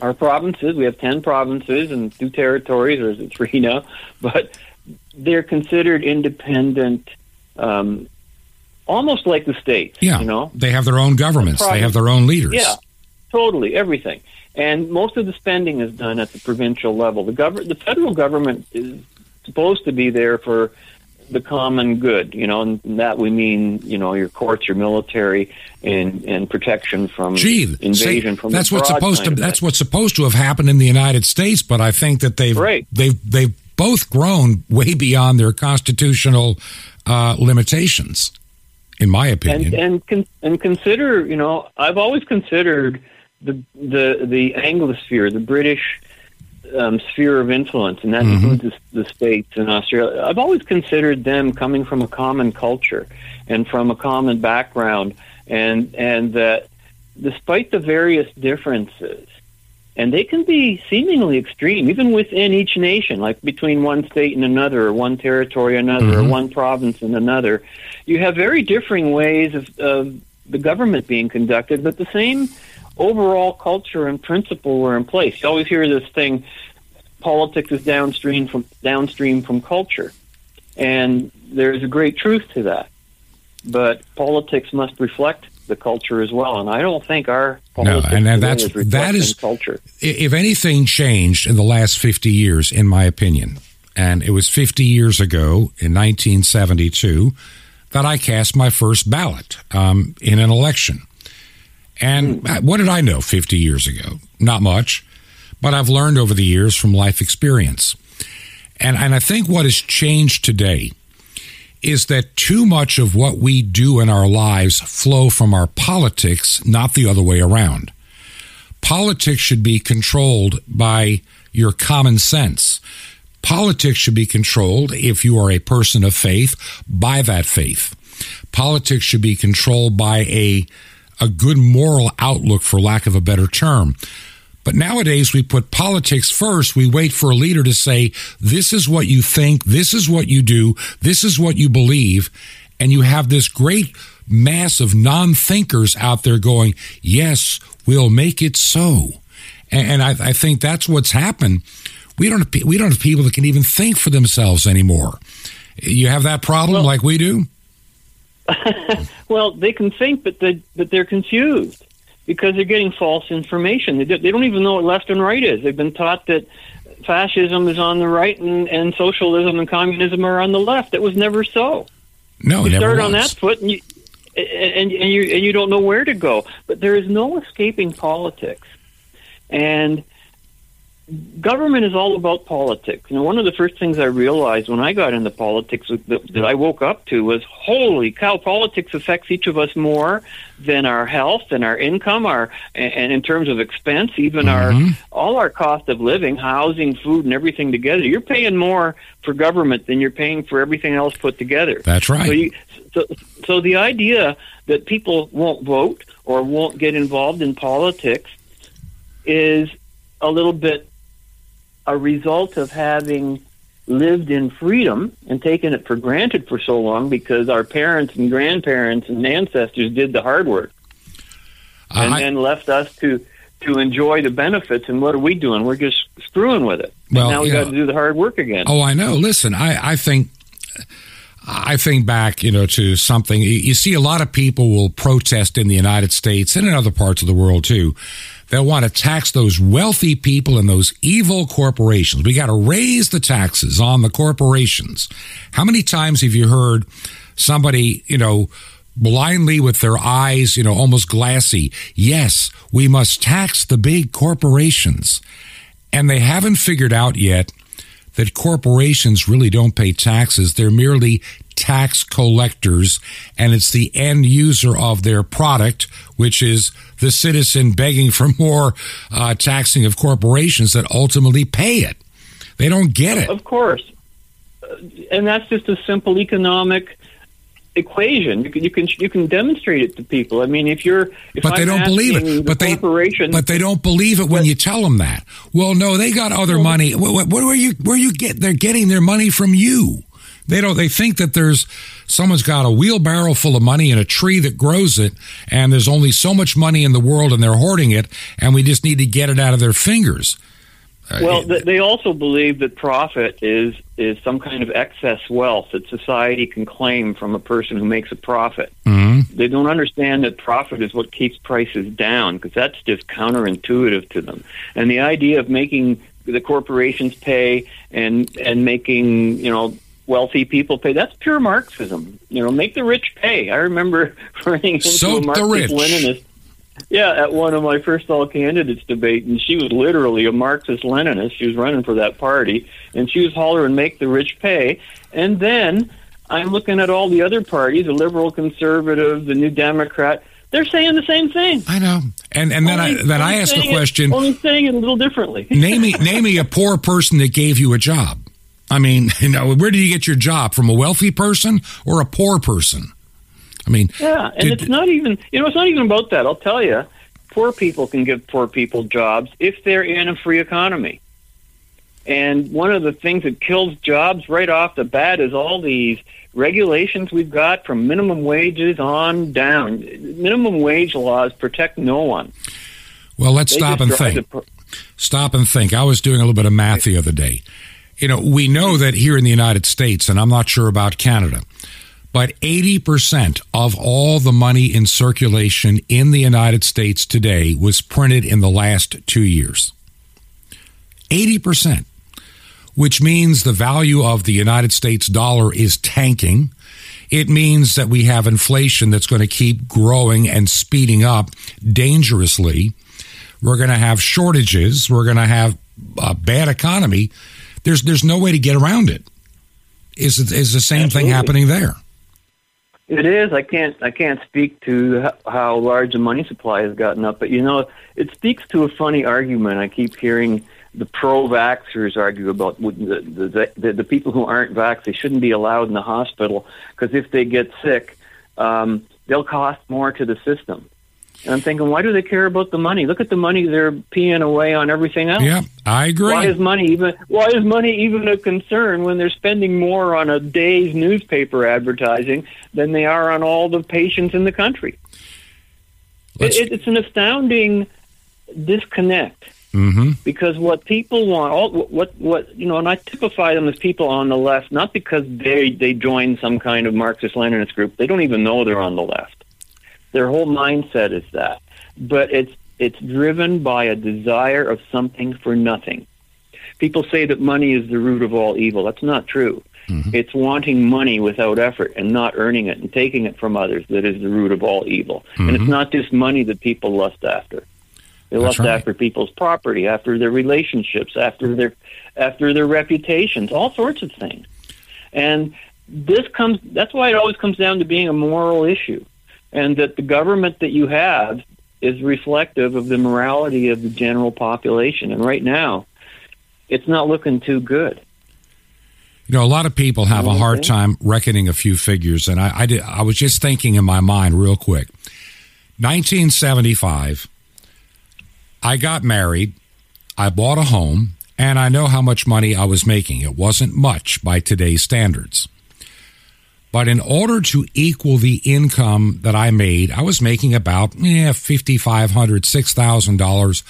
Our provinces, we have 10 provinces and two territories, or is it three now? But they're considered independent, um, almost like the states, yeah, you know? they have their own governments. They have their own leaders. Yeah, totally, everything. And most of the spending is done at the provincial level. The government, the federal government is supposed to be there for the common good, you know, and that we mean, you know, your courts, your military, and and protection from Gee, invasion from that's the what's supposed to that's what's supposed to have happened in the United States, but I think that they've Right. they've they've both grown way beyond their constitutional uh, limitations, in my opinion. and and con- and consider you know I've always considered the the the Anglosphere, the British um, sphere of influence, and that Mhm. includes the, the states and Australia. I've always considered them coming from a common culture and from a common background, and and that despite the various differences. And they can be seemingly extreme, even within each nation, like between one state and another, or one territory and another, or Mhm. one province and another. You have very differing ways of, of the government being conducted, but the same overall culture and principle were in place. You always hear this thing: politics is downstream from downstream from culture, and there's a great truth to that. But politics must reflect the culture as well, and I don't think our No, politics and today that's- is that is- culture. If anything changed in the last 50 years, in my opinion, and it was 50 years ago in 1972 that I cast my first ballot um, in an election. And uh, what did I know 50 years ago? Not much, but I've learned over the years from life experience. And, and I think what has changed today is that too much of what we do in our lives flow from our politics, not the other way around politics should be controlled by your common sense. Politics should be controlled, if you are a person of faith, by that faith. Politics should be controlled by a, a good moral outlook, for lack of a better term. But nowadays, we put politics first. We wait for a leader to say, this is what you think, this is what you do, this is what you believe. And you have this great mass of non thinkers out there going, yes, we'll make it so. And, I, I, think that's what's happened. We don't have, we don't have people that can even think for themselves anymore. You have that problem well, like we do. well, they can think, but they but they're confused because they're getting false information. They, do, they don't even know what left and right is. They've been taught that fascism is on the right and, and socialism and communism are on the left. It was never so. No, you start was. on that foot and you and, and you and you don't know where to go. But there is no escaping politics, and government is all about politics. Know, one of the first things I realized when I got into politics that, that, I woke up to was, holy cow, politics affects each of us more than our health and our income, our and in terms of expense, even mm-hmm. our all our cost of living, housing, food, and everything together. You're paying more for government than you're paying for everything else put together. That's right. So, you, so, so the idea that people won't vote or won't get involved in politics is a little bit a result of having lived in freedom and taken it for granted for so long because our parents and grandparents and ancestors did the hard work. And I, then left us to to enjoy the benefits and what are we doing? We're just screwing with it. Well, now we got to do the hard work again. Oh i know. Listen i i think I think back, you know, to something. You see, a lot of people will protest in the United States and in other parts of the world too They'll want to tax those wealthy people and those evil corporations. We got to raise the taxes on the corporations. How many times have you heard somebody, you know, blindly with their eyes, you know, almost glassy, yes, we must tax the big corporations. And they haven't figured out yet that corporations really don't pay taxes. They're merely tax collectors, and it's the end user of their product, which is the citizen begging for more uh, taxing of corporations that ultimately pay it. They don't get it. Of course. Uh, and that's just a simple economic equation. You can you can you can demonstrate it to people. I mean, if you're if but I'm they don't believe it. The but they but they don't believe it when you tell them that. Well, no, they got other money. Where, where you where you get? They're getting their money from you. They don't. They think that there's someone's got a wheelbarrow full of money and a tree that grows it, and there's only so much money in the world, and they're hoarding it, and we just need to get it out of their fingers. Uh, well, they also believe that profit is is some kind of excess wealth that society can claim from a person who makes a profit. Mm-hmm. They don't understand that profit is what keeps prices down because that's just counterintuitive to them. And the idea of making the corporations pay and and making you know wealthy people pay. That's pure Marxism. You know, make the rich pay. I remember running into Soak a Marxist Leninist. Yeah, at one of my first all candidates debate, and she was literally a Marxist Leninist. She was running for that party, and she was hollering, "Make the rich pay." And then I'm looking at all the other parties, the liberal, conservative, the New Democrat. They're saying the same thing. I know, and and then only, I then I asked the question. It, only saying it a little differently. name me name me a poor person that gave you a job. I mean, you know, where did you get your job? From a wealthy person or a poor person? I mean, yeah, and did, it's not even, you know, it's not even about that. I'll tell you, poor people can give poor people jobs if they're in a free economy. And one of the things that kills jobs right off the bat is all these regulations we've got from minimum wages on down. Minimum wage laws protect no one. Well, let's they stop and think. stop and think. I was doing a little bit of math the other day you know, we know that here in the United States, and I'm not sure about Canada, but 80% of all the money in circulation in the United States today was printed in the last two years. 80%, which means the value of the United States dollar is tanking. It means that we have inflation that's going to keep growing and speeding up dangerously. We're going to have shortages. We're going to have a bad economy there's there's no way to get around it. Is is the same Absolutely. thing happening there? It is. I can't. I can't speak to how large the money supply has gotten up, but you know, it speaks to a funny argument. I keep hearing the pro-vaxxers argue about the the, the, the people who aren't vaxxed. They shouldn't be allowed in the hospital because if they get sick, um, they'll cost more to the system. And I'm thinking, why do they care about the money? Look at the money they're peeing away on everything else. Yeah, I agree. Why is money even why is money even a concern when they're spending more on a day's newspaper advertising than they are on all the patients in the country? It, it, it's an astounding disconnect mm-hmm. because what people want, all what what you know, and I typify them as people on the left, not because they they join some kind of Marxist Leninist group. They don't even know they're on the left their whole mindset is that. But it's it's driven by a desire of something for nothing. People say that money is the root of all evil. That's not true. Mm-hmm. It's wanting money without effort and not earning it and taking it from others that is the root of all evil. Mm-hmm. And it's mm-hmm. not just money that people lust after. They lust right. after people's property, after their relationships, after their after their reputations, all sorts of things. And this comes that's why it always comes down to being a moral issue and that the government that you have is reflective of the morality of the general population. And right now, it's not looking too good. You know, a lot of people have a hard time reckoning a few figures, and I, I, did, I was just thinking in my mind real quick. 1975, I got married, I bought a home, and I know how much money I was making. It wasn't much by today's standards. But in order to equal the income that I made, I was making about eh, $5,500, $6,000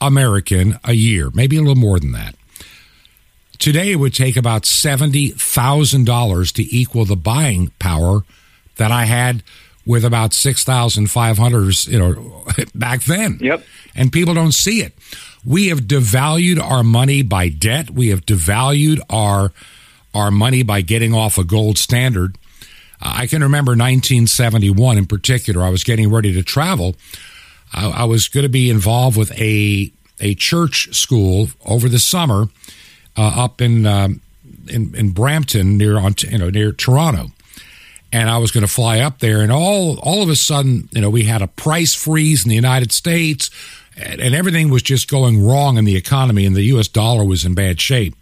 American a year, maybe a little more than that. Today, it would take about $70,000 to equal the buying power that I had with about 6,500, you know, back then. Yep. And people don't see it. We have devalued our money by debt. We have devalued our our money by getting off a gold standard. I can remember 1971 in particular. I was getting ready to travel. I, I was going to be involved with a a church school over the summer uh, up in, um, in in Brampton near you know near Toronto, and I was going to fly up there. And all all of a sudden, you know, we had a price freeze in the United States, and, and everything was just going wrong in the economy, and the U.S. dollar was in bad shape.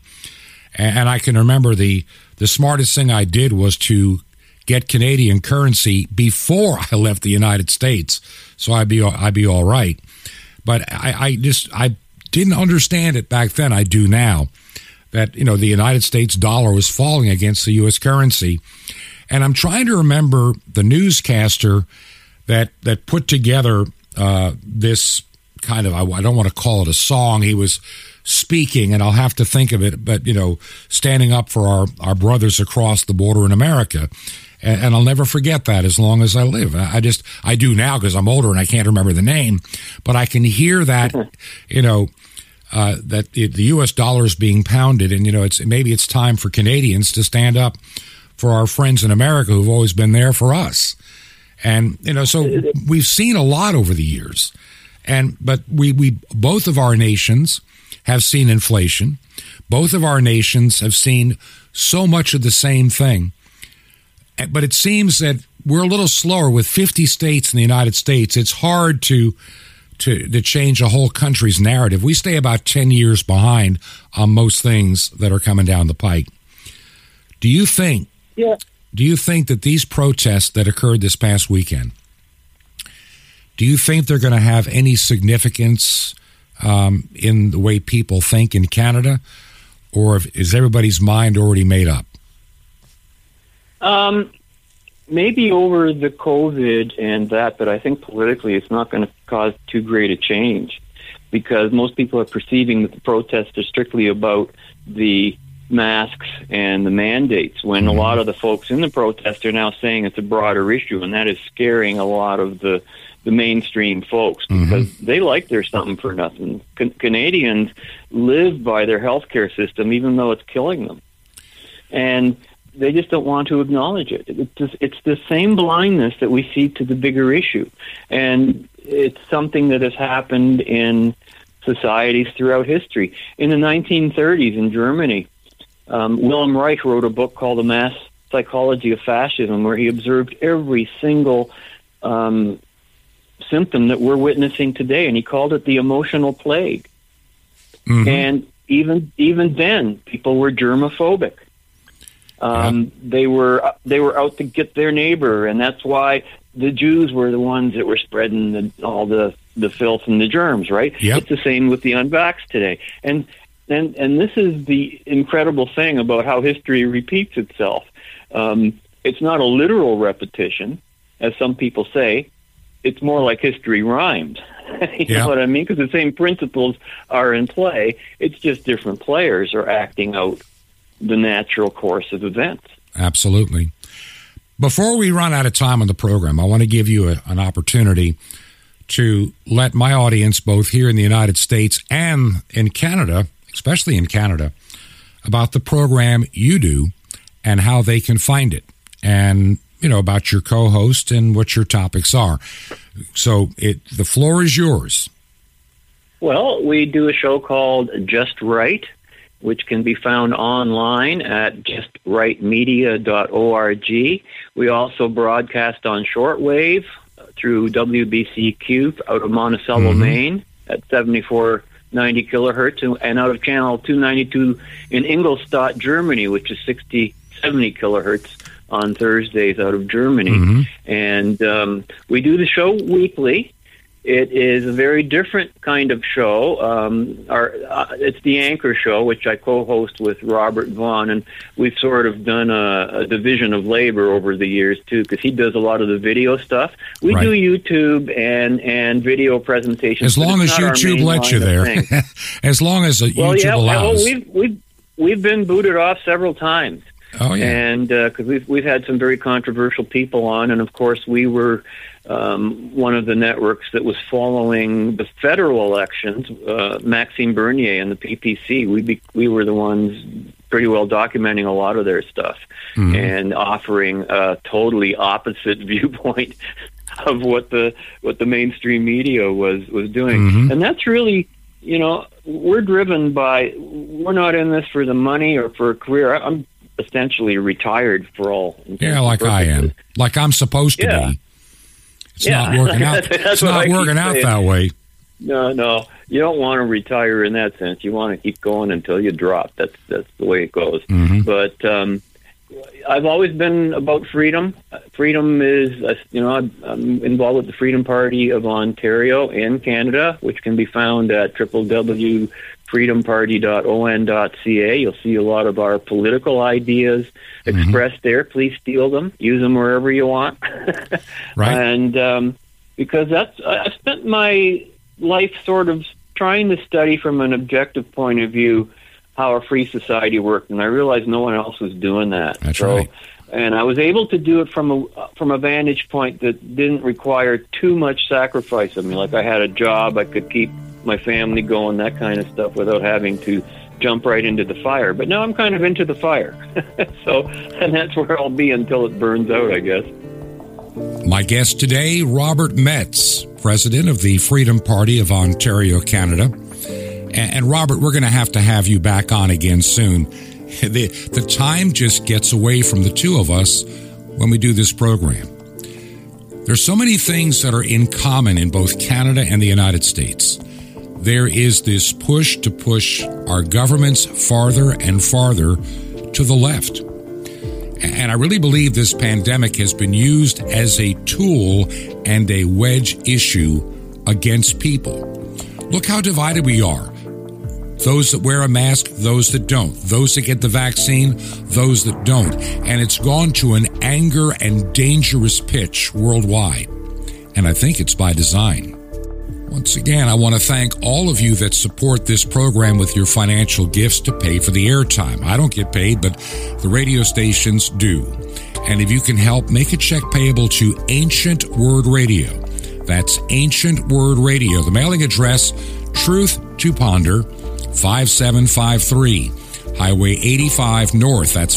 And, and I can remember the the smartest thing I did was to get Canadian currency before I left the United States, so I'd be I'd be all right. But I, I just I didn't understand it back then. I do now that you know the United States dollar was falling against the U.S. currency, and I'm trying to remember the newscaster that that put together uh, this kind of I, I don't want to call it a song. He was speaking, and I'll have to think of it, but you know, standing up for our, our brothers across the border in America and, and I'll never forget that as long as I live. I just I do now because I'm older and I can't remember the name, but I can hear that, you know. Uh, that the, the U.S. dollar is being pounded, and you know, it's maybe it's time for Canadians to stand up for our friends in America who've always been there for us. And you know, so we've seen a lot over the years, and but we we both of our nations have seen inflation. Both of our nations have seen so much of the same thing. Eh, but it seems that we're a little slower with 50 states in the United States. It's hard to to to change a whole country's narrative. We stay about 10 years behind on most things that are coming down the pike. Do you think yeah. Do you think that these protests that occurred this past weekend do you think they're going to have any significance um, in the way people think in Canada, or is everybody's mind already made up? Um, maybe over the COVID and that, but I think politically it's not going to cause too great a change because most people are perceiving that the protests are strictly about the masks and the mandates when mm-hmm. a lot of the folks in the protest are now saying it's a broader issue and that is scaring a lot of the the mainstream folks mm-hmm. because mm-hmm. they like their something for nothing. Can- Canadians live by their healthcare system even though it's killing them. And they just don't want to acknowledge it. It's, just, it's the same blindness that we see to the bigger issue, and it's something that has happened in societies throughout history. In the 1930s in Germany, um, Wilhelm Reich wrote a book called The Mass Psychology of Fascism, where he observed every single um, symptom that we're witnessing today, and he called it the emotional plague. Mm-hmm. And even even then, people were germophobic. Um, yeah. They were they were out to get their neighbor, and that's why the Jews were the ones that were spreading the, all the the filth and the germs, right? Yep. It's the same with the unvaxxed today, and and and this is the incredible thing about how history repeats itself. Um, it's not a literal repetition, as some people say. It's more like history rhymes. you Yeah. know what I mean? Because the same principles are in play. It's just different players are acting out the natural course of events. Absolutely. Before we run out of time on the program, I want to give you a, an opportunity to let my audience, both here in the United States and in Canada, especially in Canada, about the program you do and how they can find it, and you know about your co-host and what your topics are. So, it the floor is yours. Well, we do a show called Just Right, which can be found online at justrightmedia.org. We also broadcast on shortwave through WBCQ out of Monticello, mm-hmm. Maine at 7490 kilohertz and out of channel 292 in Ingolstadt, Germany, which is 60, 70 kilohertz on Thursdays out of Germany. And um, we do the show weekly. It is a very different kind of show. Um, our, uh, it's the Anchor Show, which I co-host with Robert Vaughn, and we've sort of done a, a division of labor over the years too, because he does a lot of the video stuff. We Right. do YouTube and and video presentations. As long as it's not our YouTube lets you there, as long as uh, well, YouTube yeah, well, allows. we've we've we've been booted off several times. Oh yeah. And because we've we've had some very controversial people on, and of course we were um, one of the networks that was following the federal elections. Uh, Maxime Bernier and the PPC. We be, we were the ones pretty well documenting a lot of their stuff and offering a totally opposite viewpoint of what the what the mainstream media was was doing. And that's really you know we're driven by we're not in this for the money or for a career. I'm essentially retired for all. Yeah, like I am, like I'm supposed to Yeah. be. It's Yeah. not working out. It's not working out saying. that way. No, no, you don't want to retire in that sense. You want to keep going until you drop. That's that's the way it goes. Mm-hmm. But um, I've always been about freedom. Uh, Freedom is, uh, you know, I'm, I'm involved with the Freedom Party of Ontario in Canada, which can be found at www.freedomparty.on.ca. You'll see a lot of our political ideas expressed there. Please steal them, use them wherever you want. Right. And um, because that's, I I spent my life sort of trying to study from an objective point of view how a free society worked, and I realized no one else was doing that. That's so, right. And I was able to do it from a from a vantage point that didn't require too much sacrifice of me. Like I had a job, I could keep my family going, that kind of stuff, without having to jump right into the fire. But now I'm kind of into the fire, so and that's where I'll be until it burns out, I guess. My guest today, Robert Metz, president of the Freedom Party of Ontario, Canada. And, Robert, we're going to have to have you back on again soon. The, the time just gets away from the two of us when we do this program. There's so many things that are in common in both Canada and the United States. There is this push to push our governments farther and farther to the left. And I really believe this pandemic has been used as a tool and a wedge issue against people. Look how divided we are. Those that wear a mask, those that don't. Those that get the vaccine, those that don't. And it's gone to an anger and dangerous pitch worldwide. And I think it's by design. Once again, I want to thank all of you that support this program with your financial gifts to pay for the airtime. I don't get paid, but the radio stations do. And if you can help, make a check payable to Ancient Word Radio. That's Ancient Word Radio. The mailing address, Truth to Ponder, 5753. Highway 85 North, that's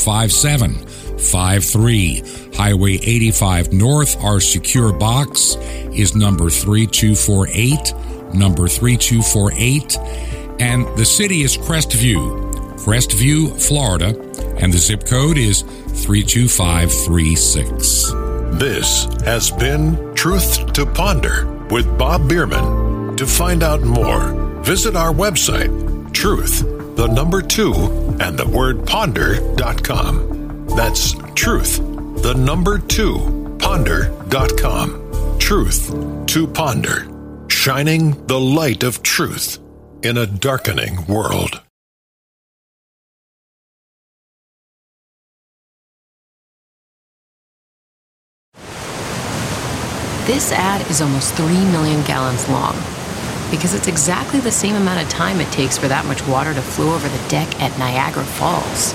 5753. Highway 85 North, our secure box is number 3248, number 3248. And the city is Crestview, Crestview, Florida, and the zip code is 32536. This has been Truth to Ponder with Bob Biermann. To find out more, visit our website, truth, the number two, and the word ponder.com. That's truth, the number two, truth-to-ponder.com. Truth to ponder, shining the light of truth in a darkening world. This ad is almost 3 million gallons long because it's exactly the same amount of time it takes for that much water to flow over the deck at Niagara Falls.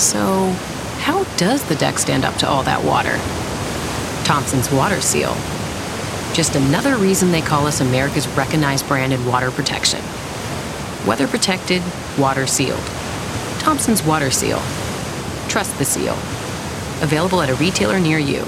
So, how does the deck stand up to all that water? Thompson's Water Seal. Just another reason they call us America's recognized brand in water protection. Weather protected, water sealed. Thompson's Water Seal. Trust the seal. Available at a retailer near you.